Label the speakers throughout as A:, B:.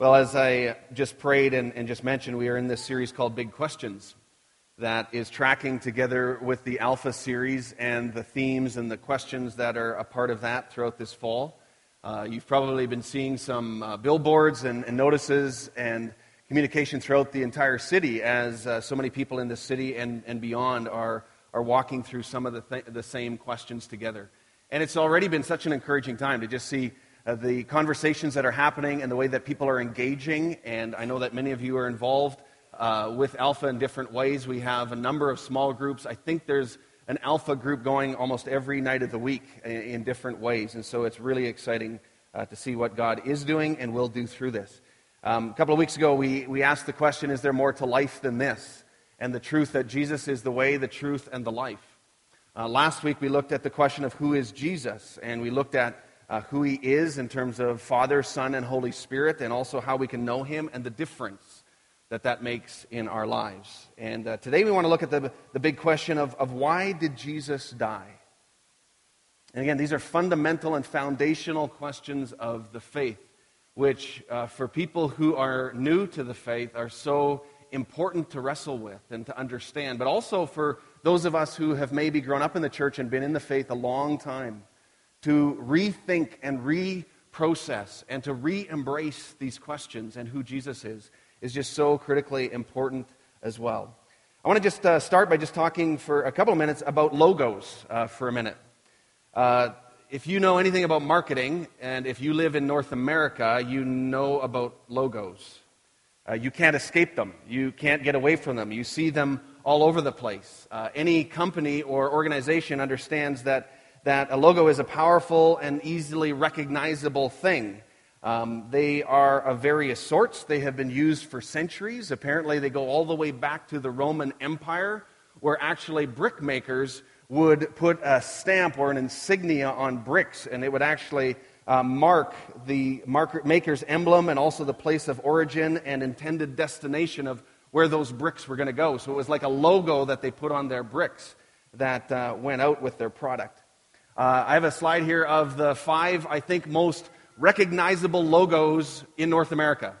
A: Well, as I just prayed and, and, just mentioned, we are in this series called Big Questions that is tracking together with the Alpha series and the themes and the questions that are a part of that throughout this fall. Uh, you've probably been seeing some uh, billboards and, and, notices and communication throughout the entire city as uh, so many people in the city and, and beyond are, are walking through some of the, th- the same questions together. And it's already been such an encouraging time to just see the conversations that are happening and the way that people are engaging. And I know that many of you are involved uh, with Alpha in different ways. We have a number of small groups. I think there's an Alpha group going almost every night of the week in, in different ways. And so it's really exciting uh, to see what God is doing and will do through this. Um, a couple of weeks ago, we, we asked the question Is there more to life than this? And the truth that Jesus is the way, the truth, and the life. Uh, last week, we looked at the question of who is Jesus, and we looked at uh, who he is in terms of Father, Son, and Holy Spirit, and also how we can know him and the difference that that makes in our lives. And uh, today we want to look at the, the big question of, of why did Jesus die? And again, these are fundamental and foundational questions of the faith, which uh, for people who are new to the faith are so important to wrestle with and to understand, but also for those of us who have maybe grown up in the church and been in the faith a long time to rethink and reprocess and to re embrace these questions and who Jesus is is just so critically important as well. I want to just uh, start by just talking for a couple of minutes about logos uh, for a minute. Uh, if you know anything about marketing, and if you live in North America, you know about logos. Uh, you can't escape them. You can't get away from them. You see them all over the place. Uh, any company or organization understands that that a logo is a powerful and easily recognizable thing. Um, they are of various sorts. They have been used for centuries. Apparently, they go all the way back to the Roman Empire, where actually brickmakers would put a stamp or an insignia on bricks, and it would actually uh, mark the maker's emblem and also the place of origin and intended destination of where those bricks were going to go. So it was like a logo that they put on their bricks that uh, went out with their product. Uh, I have a slide here of the five, I think, most recognizable logos in North America.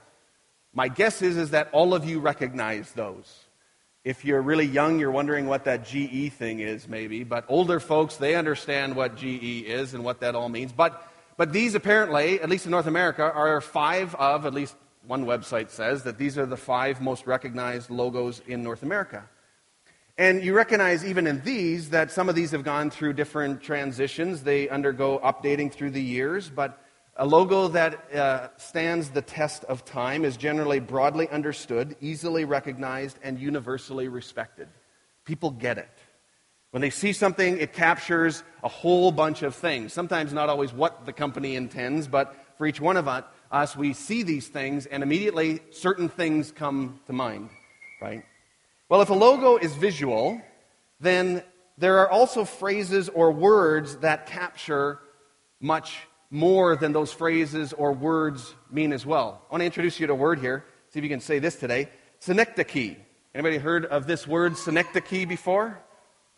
A: My guess is, is that all of you recognize those. If you're really young, you're wondering what that GE thing is, maybe. But older folks, they understand what GE is and what that all means. But, but these apparently, at least in North America, are five of, at least one website says, that these are the five most recognized logos in North America. And you recognize even in these that some of these have gone through different transitions. They undergo updating through the years, but a logo that uh, stands the test of time is generally broadly understood, easily recognized, and universally respected. People get it. When they see something, it captures a whole bunch of things. Sometimes not always what the company intends, but for each one of us, we see these things, and immediately certain things come to mind, right? Well, if a logo is visual, then there are also phrases or words that capture much more than those phrases or words mean as well. I want to introduce you to a word here. See if you can say this today. Synecdoche. Anybody heard of this word synecdoche before?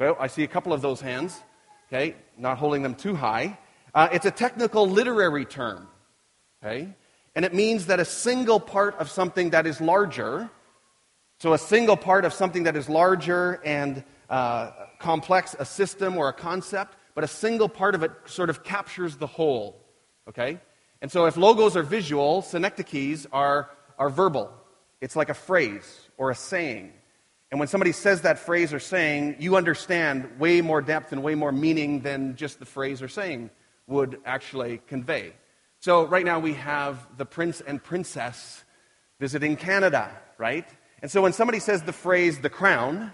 A: Well, I see a couple of those hands. Okay, not holding them too high. Uh, it's a technical literary term. Okay, and it means that a single part of something that is larger so, a single part of something that is larger and uh, complex, a system or a concept, but a single part of it sort of captures the whole. Okay? And so, if logos are visual, synecdoches are, are verbal. It's like a phrase or a saying. And when somebody says that phrase or saying, you understand way more depth and way more meaning than just the phrase or saying would actually convey. So, right now we have the prince and princess visiting Canada, right? And so when somebody says the phrase the crown,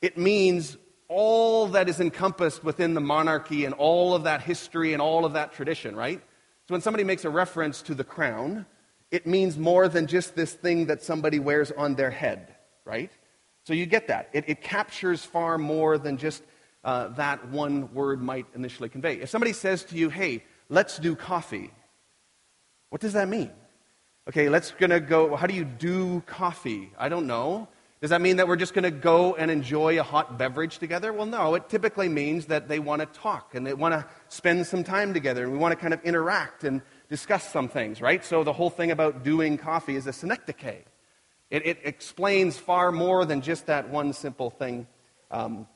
A: it means all that is encompassed within the monarchy and all of that history and all of that tradition, right? So when somebody makes a reference to the crown, it means more than just this thing that somebody wears on their head, right? So you get that. It, it captures far more than just uh, that one word might initially convey. If somebody says to you, hey, let's do coffee, what does that mean? Okay, let's gonna go. How do you do coffee? I don't know. Does that mean that we're just going to go and enjoy a hot beverage together? Well, no. It typically means that they want to talk and they want to spend some time together and we want to kind of interact and discuss some things, right? So the whole thing about doing coffee is a synecdoche. It, it explains far more than just that one simple thing um,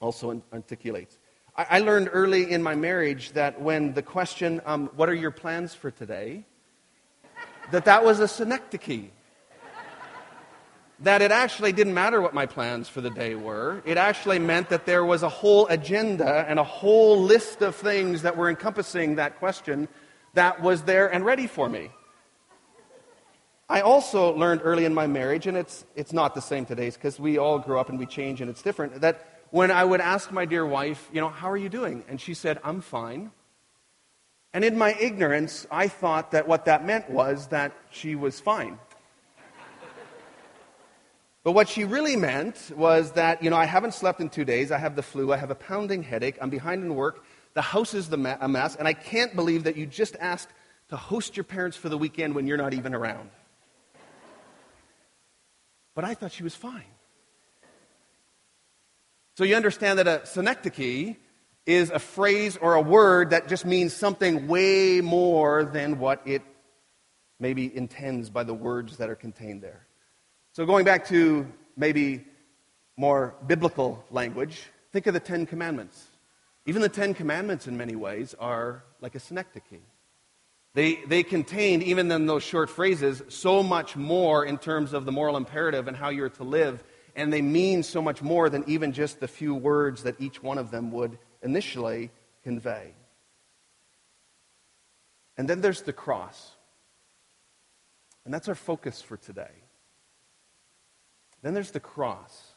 A: also articulates. I, I, learned early in my marriage that when the question, um, what are your plans for today, that that was a synecdoche that it actually didn't matter what my plans for the day were. It actually meant that there was a whole agenda and a whole list of things that were encompassing that question that was there and ready for me. I also learned early in my marriage, and it's, it's not the same today because we all grow up and we change and it's different, that when I would ask my dear wife, you know, how are you doing? And she said, I'm fine. And in my ignorance, I thought that what that meant was that she was fine. But what she really meant was that, you know, I haven't slept in two days. I have the flu. I have a pounding headache. I'm behind in work. The house is the a mess. And I can't believe that you just asked to host your parents for the weekend when you're not even around. But I thought she was fine. So you understand that a synecdoche is a phrase or a word that just means something way more than what it maybe intends by the words that are contained there. So, going back to maybe more biblical language, think of the Ten Commandments. Even the Ten Commandments, in many ways, are like a synecdoche. They, they contain, even in those short phrases, so much more in terms of the moral imperative and how you're to live, and they mean so much more than even just the few words that each one of them would initially convey. And then there's the cross. And that's our focus for today. Then there's the cross.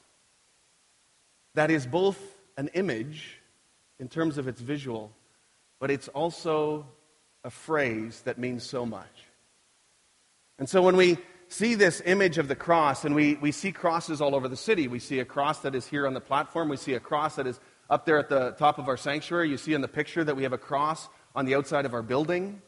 A: That is both an image in terms of its visual, but it's also a phrase that means so much. And so when we see this image of the cross, and we, we see crosses all over the city, we see a cross that is here on the platform, we see a cross that is up there at the top of our sanctuary. You see in the picture that we have a cross on the outside of our building.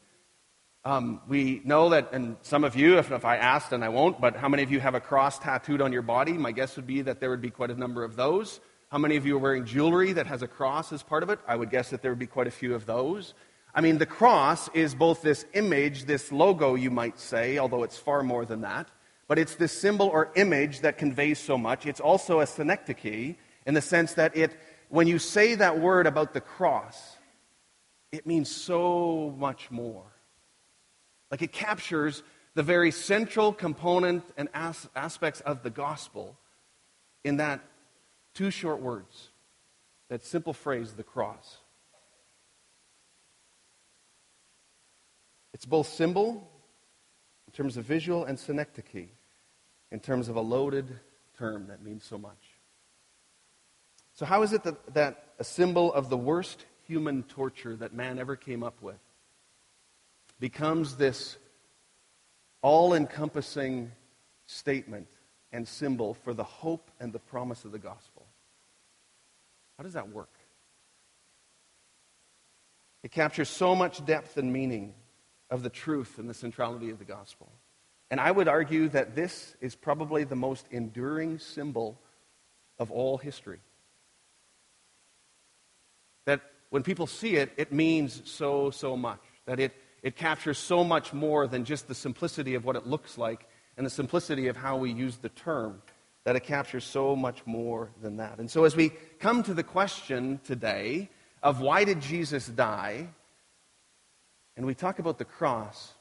A: Um, we know that, and some of you, if, if I asked, and I won't, but how many of you have a cross tattooed on your body? My guess would be that there would be quite a number of those. How many of you are wearing jewelry that has a cross as part of it? I would guess that there would be quite a few of those. I mean, the cross is both this image, this logo, you might say, although it's far more than that. But it's this symbol or image that conveys so much. It's also a synecdoche in the sense that it, when you say that word about the cross, it means so much more. Like it captures the very central component and as- aspects of the gospel in that two short words, that simple phrase, the cross. It's both symbol in terms of visual and synecdoche in terms of a loaded term that means so much. So, how is it that, that a symbol of the worst human torture that man ever came up with becomes this all encompassing statement and symbol for the hope and the promise of the gospel. How does that work? It captures so much depth and meaning of the truth and the centrality of the gospel. And I would argue that this is probably the most enduring symbol of all history. That when people see it, it means so, so much. That it it captures so much more than just the simplicity of what it looks like and the simplicity of how we use the term, that it captures so much more than that. And so, as we come to the question today of why did Jesus die, and we talk about the cross,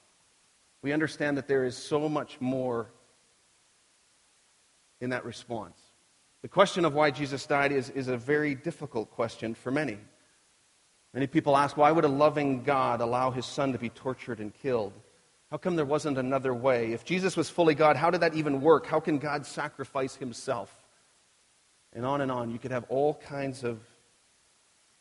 A: we understand that there is so much more in that response. The question of why Jesus died is, is a very difficult question for many. Many people ask, why would a loving God allow his son to be tortured and killed? How come there wasn't another way? If Jesus was fully God, how did that even work? How can God sacrifice himself? And on and on. You could have all kinds of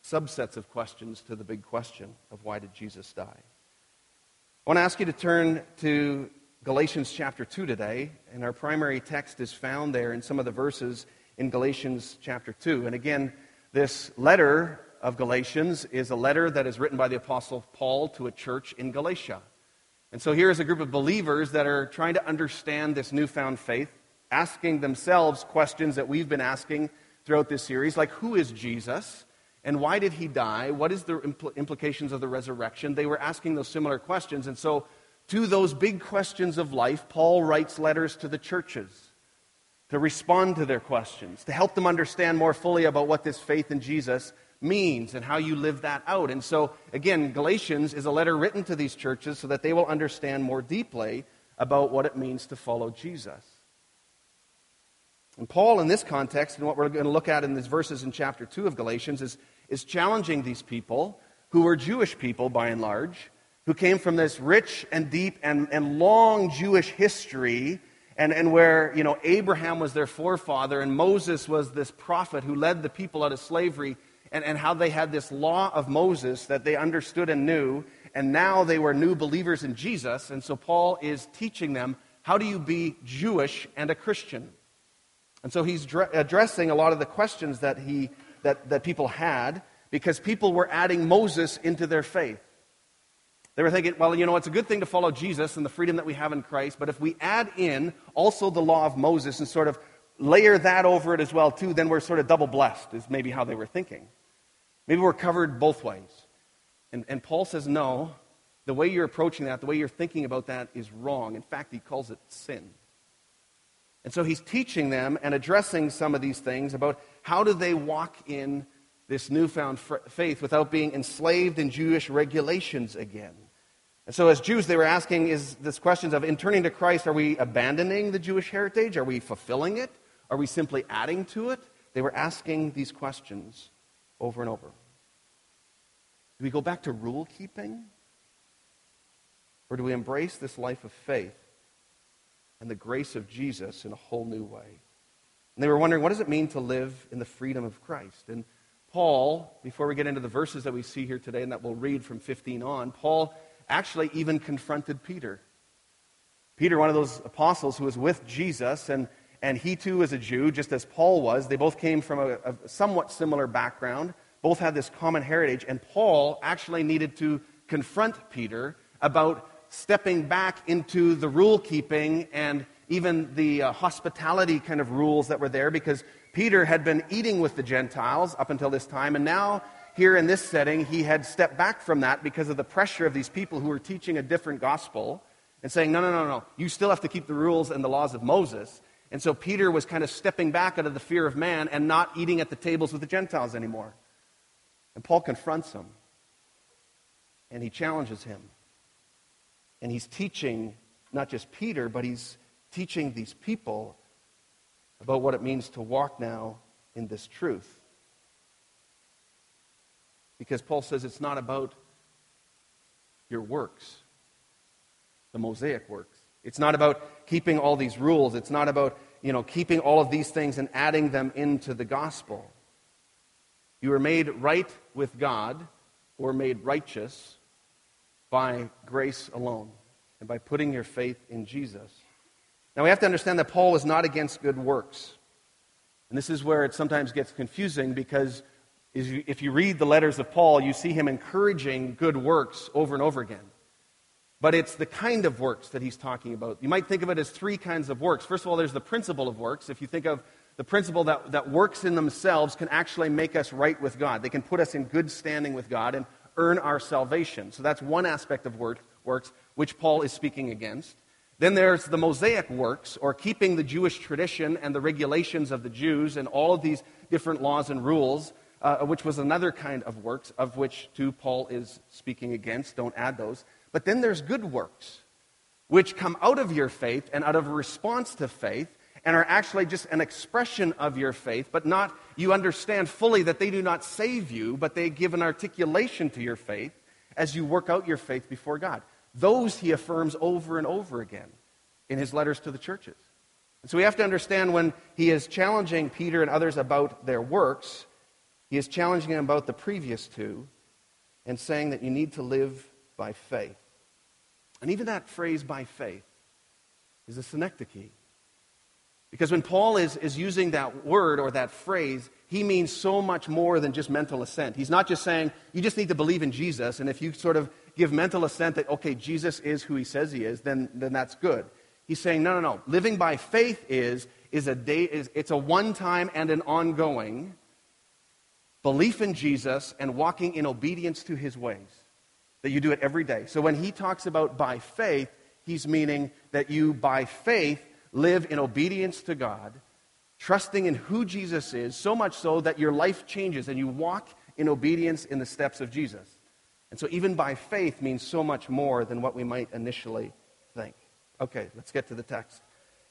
A: subsets of questions to the big question of why did Jesus die? I want to ask you to turn to Galatians chapter 2 today, and our primary text is found there in some of the verses in Galatians chapter 2. And again, this letter of Galatians is a letter that is written by the Apostle Paul to a church in Galatia. And so here is a group of believers that are trying to understand this newfound faith, asking themselves questions that we've been asking throughout this series, like who is Jesus? And why did he die? What is the impl- implications of the resurrection? They were asking those similar questions. And so, to those big questions of life, Paul writes letters to the churches to respond to their questions, to help them understand more fully about what this faith in Jesus means and how you live that out. And so, again, Galatians is a letter written to these churches so that they will understand more deeply about what it means to follow Jesus. And Paul, in this context, and what we're going to look at in these verses in chapter 2 of Galatians, is, is challenging these people who were Jewish people by and large, who came from this rich and deep and, and long Jewish history and, and where, you know, Abraham was their forefather and Moses was this prophet who led the people out of slavery, and, and how they had this law of Moses that they understood and knew, and now they were new believers in Jesus. And so Paul is teaching them how do you be Jewish and a Christian? And so he's dr- addressing a lot of the questions that, he, that, that people had because people were adding Moses into their faith. They were thinking, well, you know, it's a good thing to follow Jesus and the freedom that we have in Christ, but if we add in also the law of Moses and sort of layer that over it as well, too, then we're sort of double blessed, is maybe how they were thinking. Maybe we're covered both ways. And, and Paul says, no, the way you're approaching that, the way you're thinking about that is wrong. In fact, he calls it sin. And so he's teaching them and addressing some of these things about how do they walk in this newfound faith without being enslaved in Jewish regulations again. And so, as Jews, they were asking is this questions of in turning to Christ, are we abandoning the Jewish heritage? Are we fulfilling it? Are we simply adding to it? They were asking these questions over and over. Do we go back to rule keeping? Or do we embrace this life of faith and the grace of Jesus in a whole new way? And they were wondering, what does it mean to live in the freedom of Christ? And Paul, before we get into the verses that we see here today and that we'll read from 15 on, Paul actually even confronted Peter. Peter, one of those apostles who was with Jesus, and, and he too was a Jew, just as Paul was. They both came from a, a somewhat similar background, both had this common heritage, and Paul actually needed to confront Peter about stepping back into the rule keeping and even the uh, hospitality kind of rules that were there because Peter had been eating with the Gentiles up until this time, and now here in this setting, he had stepped back from that because of the pressure of these people who were teaching a different gospel and saying, no, no, no, no, you still have to keep the rules and the laws of Moses. And so Peter was kind of stepping back out of the fear of man and not eating at the tables with the Gentiles anymore. And Paul confronts him and he challenges him. And he's teaching not just Peter, but he's teaching these people about what it means to walk now in this truth. Because Paul says it's not about your works, the Mosaic works. It's not about keeping all these rules. It's not about, you know, keeping all of these things and adding them into the gospel. You are made right with God or made righteous by grace alone and by putting your faith in Jesus. Now we have to understand that Paul is not against good works. And this is where it sometimes gets confusing because if you read the letters of Paul, you see him encouraging good works over and over again. But it's the kind of works that he's talking about. You might think of it as three kinds of works. First of all, there's the principle of works. If you think of the principle that, that works in themselves can actually make us right with God, they can put us in good standing with God and earn our salvation. So that's one aspect of work, works which Paul is speaking against. Then there's the Mosaic works, or keeping the Jewish tradition and the regulations of the Jews and all of these different laws and rules uh, which was another kind of works, of which too Paul is speaking against. Don't add those. But then there's good works, which come out of your faith and out of a response to faith and are actually just an expression of your faith, but not, you understand fully that they do not save you, but they give an articulation to your faith as you work out your faith before God. Those he affirms over and over again in his letters to the churches. And so we have to understand when he is challenging Peter and others about their works, he is challenging them about the previous two and saying that you need to live by faith. And even that phrase, by faith, is a synecdoche. Because when Paul is, is using that word or that phrase, he means so much more than just mental assent. He's not just saying, you just need to believe in Jesus, and if you sort of give mental assent that, okay, Jesus is who he says he is, then, then that's good. He's saying, no, no, no. Living by faith is, is a day, is, it's a one time and an ongoing belief in Jesus and walking in obedience to his ways. That you do it every day. So when he talks about by faith, he's meaning that you, by faith, live in obedience to God, trusting in who Jesus is, so much so that your life changes and you walk in obedience in the steps of Jesus. And so, even by faith means so much more than what we might initially think. Okay, let's get to the text.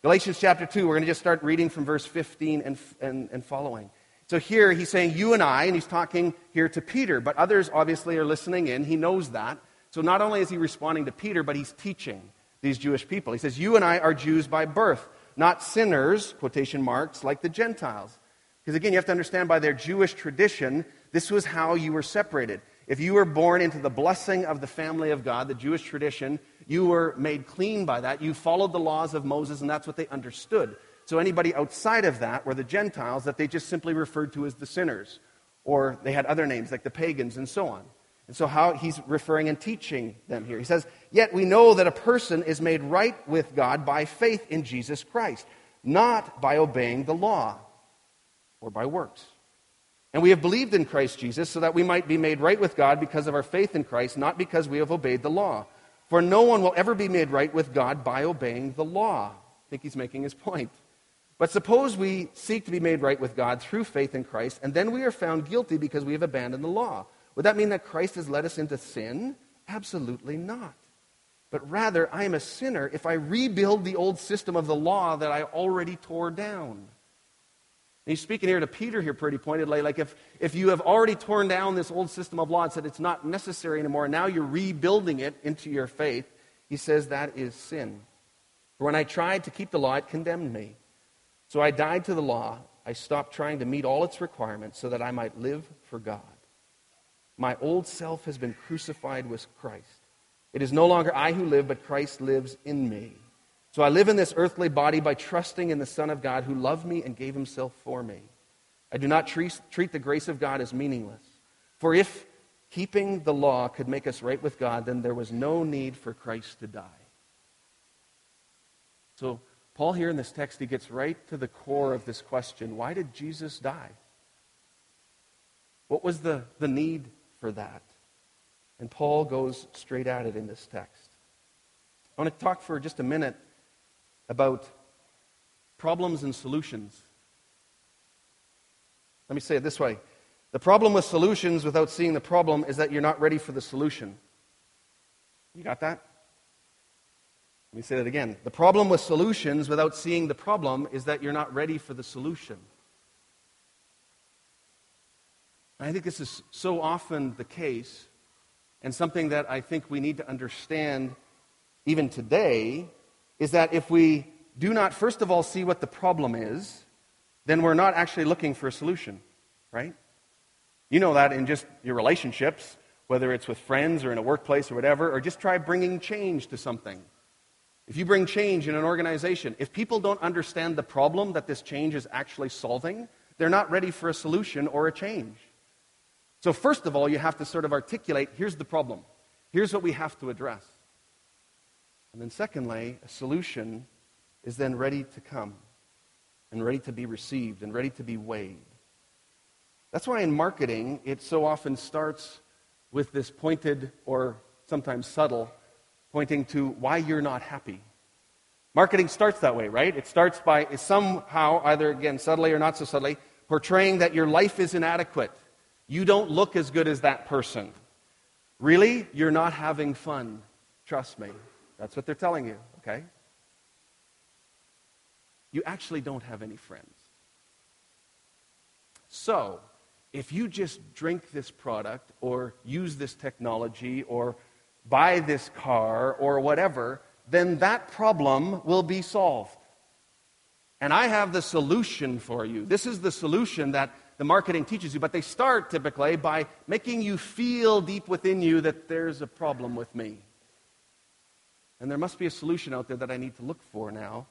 A: Galatians chapter 2, we're going to just start reading from verse 15 and, and, and following. So, here he's saying, You and I, and he's talking here to Peter, but others obviously are listening in. He knows that. So, not only is he responding to Peter, but he's teaching these Jewish people. He says, You and I are Jews by birth, not sinners, quotation marks, like the Gentiles. Because again, you have to understand by their Jewish tradition, this was how you were separated. If you were born into the blessing of the family of God, the Jewish tradition, you were made clean by that. You followed the laws of Moses, and that's what they understood. So anybody outside of that were the Gentiles that they just simply referred to as the sinners, or they had other names like the pagans and so on. And so, how he's referring and teaching them here. He says, Yet we know that a person is made right with God by faith in Jesus Christ, not by obeying the law or by works. And we have believed in Christ Jesus so that we might be made right with God because of our faith in Christ, not because we have obeyed the law. For no one will ever be made right with God by obeying the law. I think he's making his point. But suppose we seek to be made right with God through faith in Christ, and then we are found guilty because we have abandoned the law. Would that mean that Christ has led us into sin? Absolutely not. But rather, I am a sinner if I rebuild the old system of the law that I already tore down. And he's speaking here to Peter here pretty pointedly. Like if, if you have already torn down this old system of law and said it's not necessary anymore, and now you're rebuilding it into your faith, he says that is sin. For when I tried to keep the law, it condemned me. So I died to the law. I stopped trying to meet all its requirements so that I might live for God. My old self has been crucified with Christ. It is no longer I who live, but Christ lives in me. So I live in this earthly body by trusting in the Son of God who loved me and gave himself for me. I do not treat, treat the grace of God as meaningless. For if keeping the law could make us right with God, then there was no need for Christ to die. So, Paul, here in this text, he gets right to the core of this question why did Jesus die? What was the, the need for that? And Paul goes straight at it in this text. I want to talk for just a minute about problems and solutions. Let me say it this way The problem with solutions without seeing the problem is that you're not ready for the solution. You got that? Let me say that again. The problem with solutions without seeing the problem is that you're not ready for the solution. I think this is so often the case, and something that I think we need to understand even today is that if we do not, first of all, see what the problem is, then we're not actually looking for a solution, right? You know that in just your relationships, whether it's with friends or in a workplace or whatever, or just try bringing change to something. If you bring change in an organization, if people don't understand the problem that this change is actually solving, they're not ready for a solution or a change. So, first of all, you have to sort of articulate here's the problem, here's what we have to address. And then, secondly, a solution is then ready to come and ready to be received and ready to be weighed. That's why in marketing, it so often starts with this pointed or sometimes subtle pointing to why you're not happy. Marketing starts that way, right? It starts by somehow, either again, subtly or not so subtly, portraying that your life is inadequate. You don't look as good as that person. Really? You're not having fun. Trust me. That's what they're telling you, okay? You actually don't have any friends. So, if you just drink this product or use this technology or buy this car or whatever, then that problem will be solved. And I have the solution for you. This is the solution that the marketing teaches you, but they start typically by making you feel deep within you that there's a problem with me. And there must be a solution out there that I need to look for now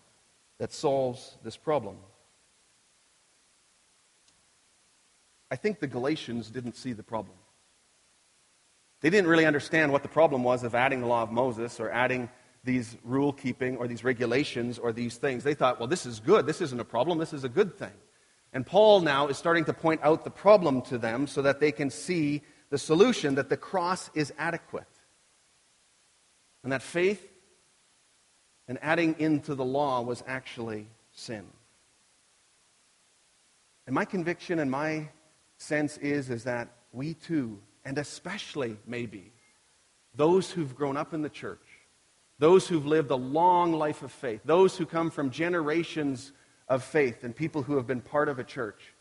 A: that solves this problem. I think the Galatians didn't see the problem. They didn't really understand what the problem was of adding the law of Moses or adding these rule keeping or these regulations or these things. They thought, well, this is good. This isn't a problem. This is a good thing. And Paul now is starting to point out the problem to them so that they can see the solution that the cross is adequate. And that faith and adding into the law was actually sin. And my conviction and my sense is, is that we too, and especially maybe those who've grown up in the church, those who've lived a long life of faith, those who come from generations of faith and people who have been part of a church,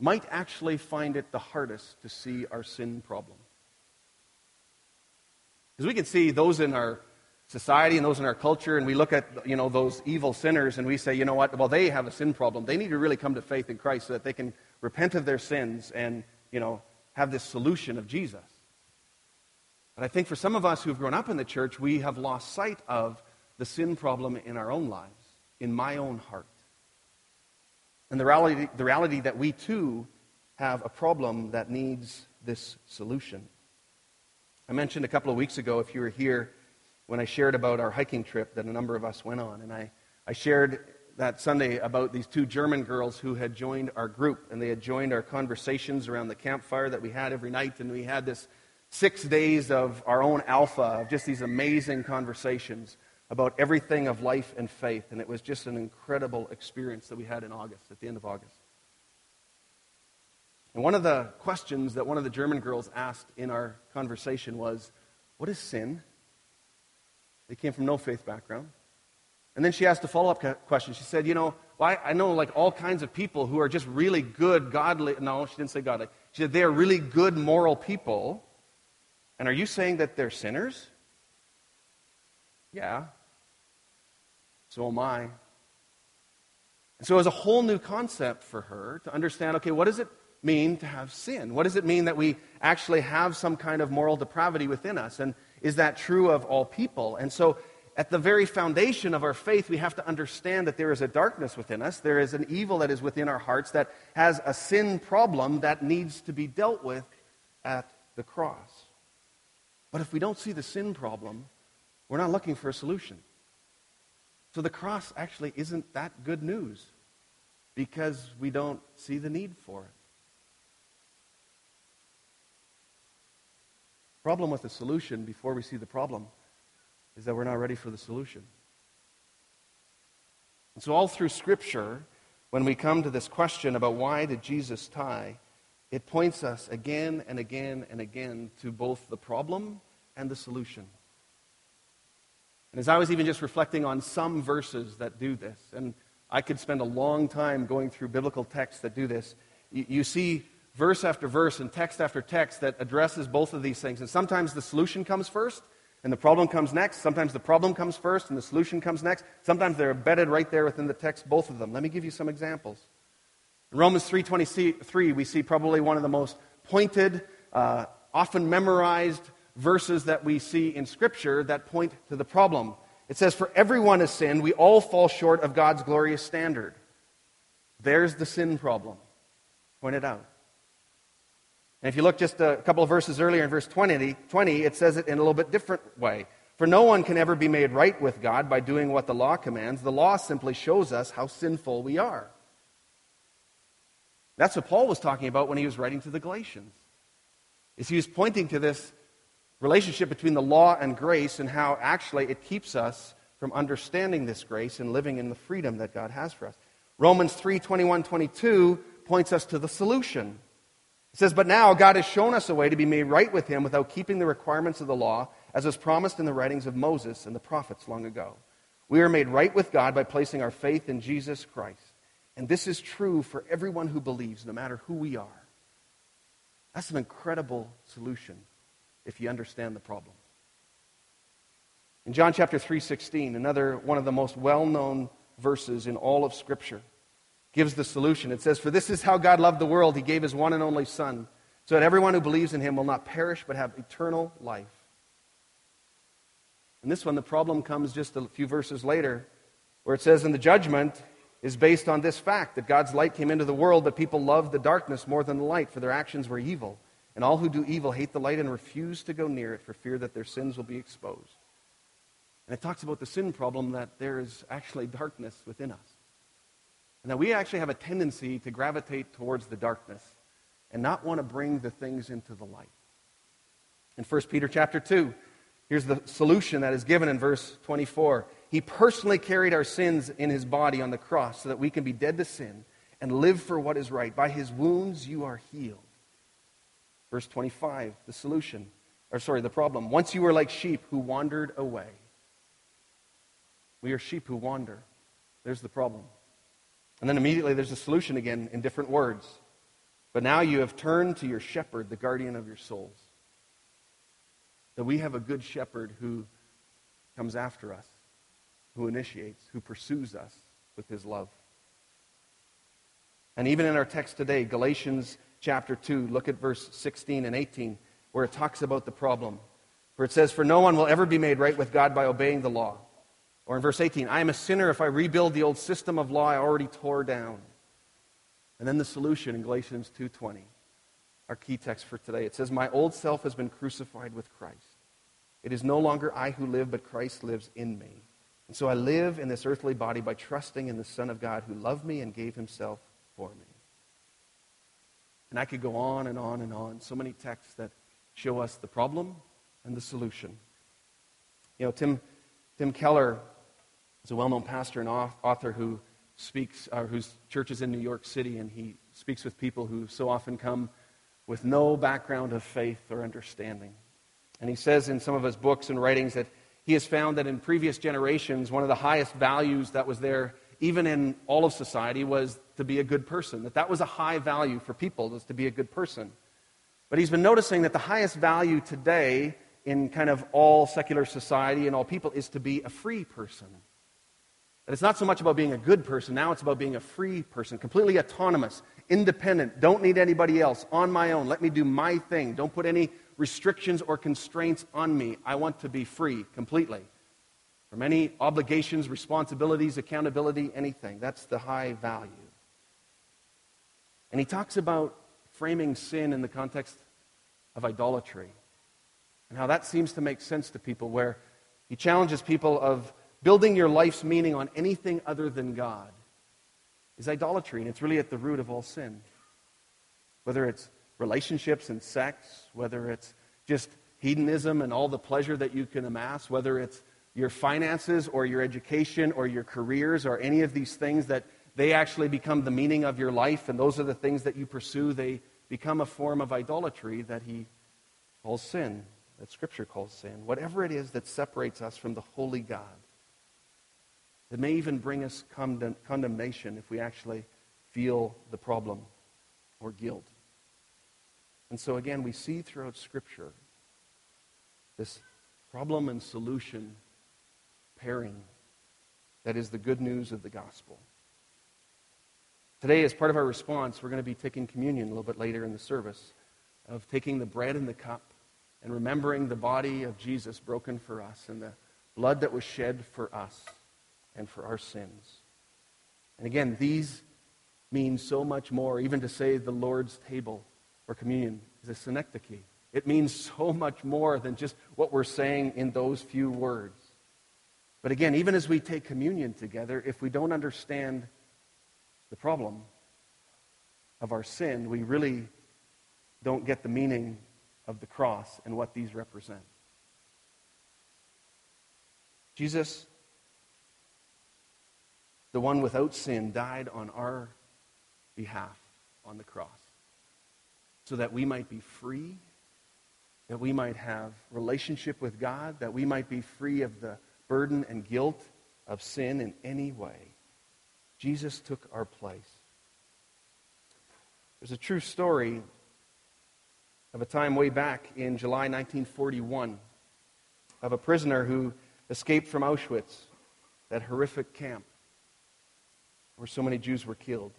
A: might actually find it the hardest to see our sin problem. Because we can see those in our society and those in our culture, and we look at you know those evil sinners, and we say, you know what? Well, they have a sin problem. They need to really come to faith in Christ so that they can repent of their sins and you know have this solution of Jesus. But I think for some of us who've grown up in the church, we have lost sight of the sin problem in our own lives, in my own heart. And the reality, the reality that we too have a problem that needs this solution. I mentioned a couple of weeks ago, if you were here, when I shared about our hiking trip that a number of us went on. And I, I shared that Sunday about these two German girls who had joined our group, and they had joined our conversations around the campfire that we had every night, and we had this six days of our own alpha, of just these amazing conversations about everything of life and faith. And it was just an incredible experience that we had in August, at the end of August. And one of the questions that one of the German girls asked in our conversation was, What is sin? They came from no faith background. And then she asked a follow up question. She said, You know, well, I, I, know like all kinds of people who are just really good, godly. No, she didn't say godly. She said, They are really good, moral people. And are you saying that they're sinners? Yeah. So am I. And so it was a whole new concept for her to understand okay, what does it mean to have sin? What does it mean that we actually have some kind of moral depravity within us? And is that true of all people? And so, at the very foundation of our faith, we have to understand that there is a darkness within us. There is an evil that is within our hearts that has a sin problem that needs to be dealt with at the cross. But if we don't see the sin problem, we're not looking for a solution. So the cross actually isn't that good news because we don't see the need for it. problem with the solution before we see the problem is that we're not ready for the solution. And so, all through Scripture, when we come to this question about why did Jesus tie, it points us again and again and again to both the problem and the solution. And as I was even just reflecting on some verses that do this, and I could spend a long time going through biblical texts that do this, you, you see verse after verse and text after text that addresses both of these things. And sometimes the solution comes first and the problem comes next. Sometimes the problem comes first and the solution comes next. Sometimes they're embedded right there within the text, both of them. Let me give you some examples. In Romans 3.23, we see probably one of the most pointed, uh, often memorized verses that we see in Scripture that point to the problem. It says, For everyone has sinned. We all fall short of God's glorious standard. There's the sin problem. Pointed out. And if you look just a couple of verses earlier in verse 20, 20, it says it in a little bit different way. For no one can ever be made right with God by doing what the law commands. The law simply shows us how sinful we are. That's what Paul was talking about when he was writing to the Galatians. Is he was pointing to this relationship between the law and grace and how actually it keeps us from understanding this grace and living in the freedom that God has for us. Romans 3 21 22 points us to the solution. It says, But now God has shown us a way to be made right with him without keeping the requirements of the law, as was promised in the writings of Moses and the prophets long ago. We are made right with God by placing our faith in Jesus Christ. And this is true for everyone who believes, no matter who we are. That's an incredible solution if you understand the problem. In John chapter 3:16, another one of the most well-known verses in all of scripture, gives the solution. It says, For this is how God loved the world. He gave his one and only Son, so that everyone who believes in him will not perish but have eternal life. And this one, the problem comes just a few verses later, where it says, And the judgment is based on this fact that God's light came into the world, but people loved the darkness more than the light, for their actions were evil. And all who do evil hate the light and refuse to go near it for fear that their sins will be exposed. And it talks about the sin problem that there is actually darkness within us. That we actually have a tendency to gravitate towards the darkness and not want to bring the things into the light. In 1 Peter chapter 2, here's the solution that is given in verse 24. He personally carried our sins in his body on the cross so that we can be dead to sin and live for what is right. By his wounds you are healed. Verse 25, the solution, or sorry, the problem. Once you were like sheep who wandered away. We are sheep who wander. There's the problem. And then immediately there's a solution again in different words. But now you have turned to your shepherd, the guardian of your souls. That we have a good shepherd who comes after us, who initiates, who pursues us with his love. And even in our text today, Galatians chapter 2, look at verse 16 and 18, where it talks about the problem. Where it says, For no one will ever be made right with God by obeying the law. Or in verse 18, I am a sinner if I rebuild the old system of law I already tore down. And then the solution in Galatians 2:20, our key text for today. It says, "My old self has been crucified with Christ. It is no longer I who live, but Christ lives in me. And so I live in this earthly body by trusting in the Son of God who loved me and gave himself for me." And I could go on and on and on. So many texts that show us the problem and the solution. You know, Tim, Tim Keller is a well known pastor and author who speaks, uh, whose church is in New York City, and he speaks with people who so often come with no background of faith or understanding. And he says in some of his books and writings that he has found that in previous generations, one of the highest values that was there, even in all of society, was to be a good person. That that was a high value for people, was to be a good person. But he's been noticing that the highest value today in kind of all secular society and all people is to be a free person. It's not so much about being a good person, now it's about being a free person, completely autonomous, independent, don't need anybody else, on my own. Let me do my thing. Don't put any restrictions or constraints on me. I want to be free completely from any obligations, responsibilities, accountability, anything. That's the high value. And he talks about framing sin in the context of idolatry and how that seems to make sense to people, where he challenges people of building your life's meaning on anything other than God is idolatry, and it's really at the root of all sin. Whether it's relationships and sex, whether it's just hedonism and all the pleasure that you can amass, whether it's your finances or your education or your careers or any of these things that they actually become the meaning of your life and those are the things that you pursue, they become a form of idolatry that he calls sin, that Scripture calls sin. Whatever it is that separates us from the holy God. It may even bring us condemnation if we actually feel the problem or guilt. And so, again, we see throughout Scripture this problem and solution pairing that is the good news of the gospel. Today, as part of our response, we're going to be taking communion a little bit later in the service, of taking the bread and the cup and remembering the body of Jesus broken for us and the blood that was shed for us and for our sins. And again, these mean so much more. Even to say the Lord's table or communion is a synecdoche. It means so much more than just what we're saying in those few words. But again, even as we take communion together, if we don't understand the problem of our sin, we really don't get the meaning of the cross and what these represent. Jesus the one without sin, died on our behalf on the cross so that we might be free, that we might have relationship with God, that we might be free of the burden and guilt of sin in any way. Jesus took our place. There's a true story of a time way back in July 1941 of a prisoner who escaped from Auschwitz, that horrific camp where so many Jews were killed.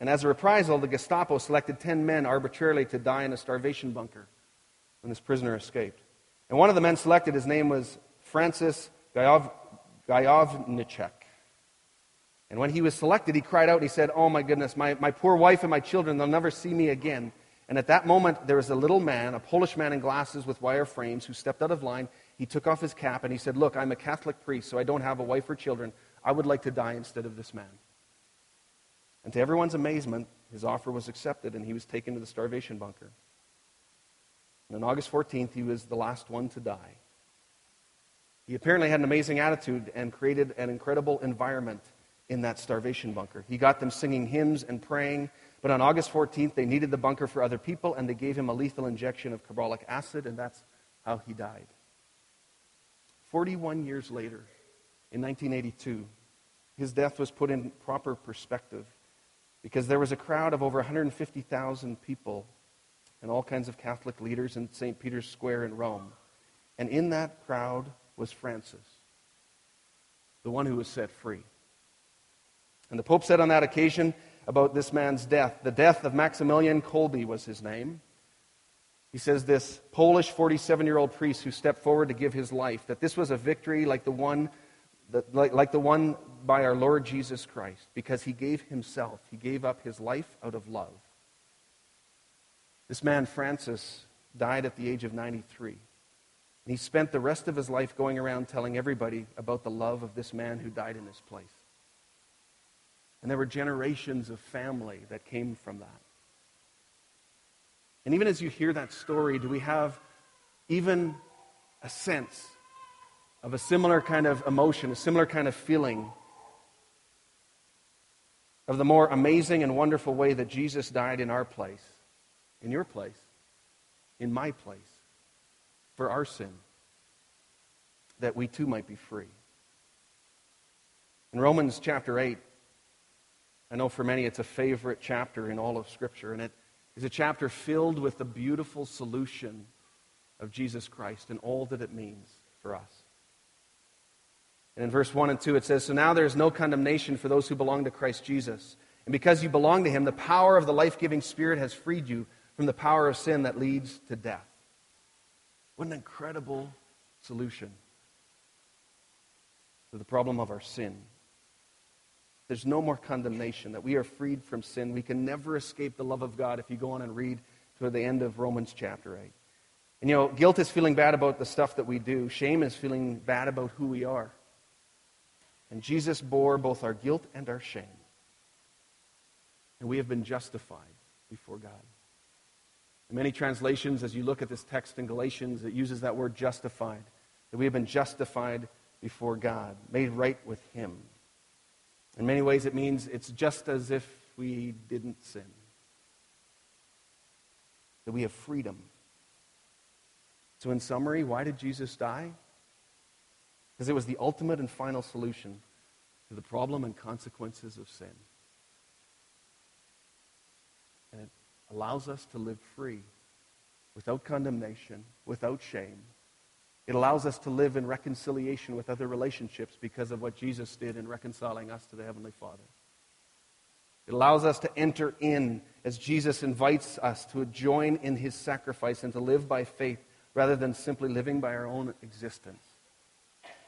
A: And as a reprisal, the Gestapo selected 10 men arbitrarily to die in a starvation bunker when this prisoner escaped. And one of the men selected, his name was Francis Gayov, Gajowniczek. And when he was selected, he cried out he said, Oh my goodness, my, my poor wife and my children, they'll never see me again. And at that moment, there was a little man, a Polish man in glasses with wire frames, who stepped out of line. He took off his cap and he said, Look, I'm a Catholic priest, so I don't have a wife or children. I would like to die instead of this man. And to everyone's amazement, his offer was accepted and he was taken to the starvation bunker. And on August 14th, he was the last one to die. He apparently had an amazing attitude and created an incredible environment in that starvation bunker. He got them singing hymns and praying, but on August 14th, they needed the bunker for other people, and they gave him a lethal injection of carbolic acid, and that's how he died. 41 years later, in 1982, his death was put in proper perspective because there was a crowd of over 150,000 people and all kinds of Catholic leaders in St. Peter's Square in Rome. And in that crowd was Francis, the one who was set free. And the Pope said on that occasion about this man's death the death of Maximilian Kolbe was his name. He says this Polish 47 year old priest who stepped forward to give his life, that this was a victory like the one. That, like, like the one by our Lord Jesus Christ, because he gave himself. He gave up his life out of love. This man, Francis, died at the age of 93. And he spent the rest of his life going around telling everybody about the love of this man who died in this place. And there were generations of family that came from that. And even as you hear that story, do we have even a sense of a similar kind of emotion, a similar kind of feeling of the more amazing and wonderful way that Jesus died in our place, in your place, in my place, for our sin, that we too might be free. In Romans chapter 8, I know for many it's a favorite chapter in all of Scripture, and it is a chapter filled with the beautiful solution of Jesus Christ and all that it means for us. And in verse 1 and 2, it says, So now there is no condemnation for those who belong to Christ Jesus. And because you belong to him, the power of the life giving Spirit has freed you from the power of sin that leads to death. What an incredible solution to the problem of our sin. There's no more condemnation, that we are freed from sin. We can never escape the love of God if you go on and read to the end of Romans chapter 8. And you know, guilt is feeling bad about the stuff that we do, shame is feeling bad about who we are. And Jesus bore both our guilt and our shame. And we have been justified before God. In many translations, as you look at this text in Galatians, it uses that word justified. That we have been justified before God, made right with Him. In many ways, it means it's just as if we didn't sin. That we have freedom. So, in summary, why did Jesus die? Because it was the ultimate and final solution to the problem and consequences of sin. And it allows us to live free, without condemnation, without shame, it allows us to live in reconciliation with other relationships because of what Jesus did in reconciling us to the Heavenly Father. It allows us to enter in as Jesus invites us to join in his sacrifice and to live by faith rather than simply living by our own existence.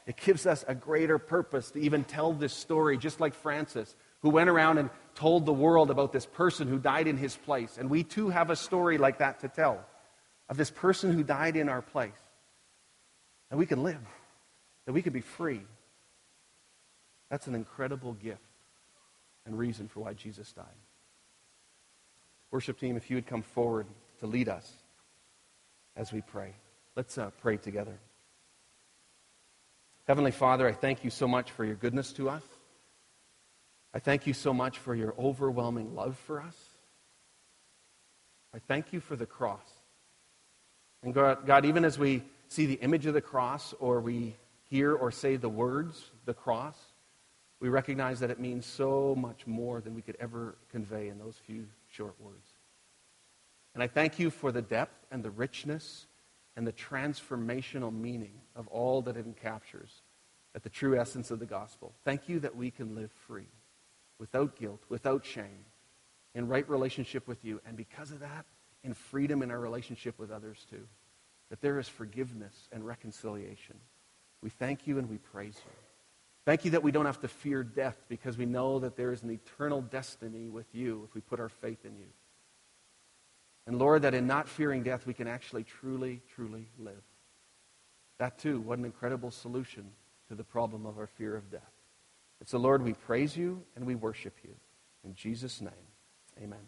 A: It gives us a greater purpose to even tell this story, just like Francis, who went around and told the world about this person who died in his place. And we too have a story like that to tell of this person who died in our place that we can live, that we can be free. That's an incredible gift and reason for why Jesus died. Worship team, if you would come forward to lead us as we pray. Let's uh, pray together. Heavenly Father, I thank you so much for your goodness to us. I thank you so much for your overwhelming love for us. I thank you for the cross. And God, God even as we see the image of the cross or we hear or say the words, the cross, we recognize that it means so much more than we could ever convey in those few short words. And I thank you for the depth and the richness and the transformational meaning of all that it encaptures at the true essence of the gospel. Thank you that we can live free, without guilt, without shame, in right relationship with you, and because of that, in freedom in our relationship with others too that there is forgiveness and reconciliation. We thank you and we praise you. Thank you that we don't have to fear death because we know that there is an eternal destiny with you if we put our faith in you. And Lord, that in not fearing death, we can actually truly, truly live. That too, what an incredible solution to the problem of our fear of death. And so, Lord, we praise you and we worship you. In Jesus' name, amen.